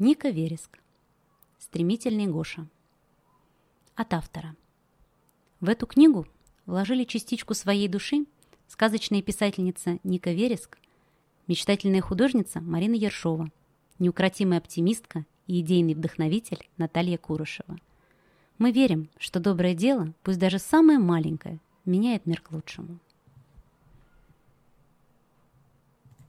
Ника Вереск. Стремительный Гоша. От автора. В эту книгу вложили частичку своей души сказочная писательница Ника Вереск, мечтательная художница Марина Ершова, неукротимая оптимистка и идейный вдохновитель Наталья Курышева. Мы верим, что доброе дело, пусть даже самое маленькое, меняет мир к лучшему.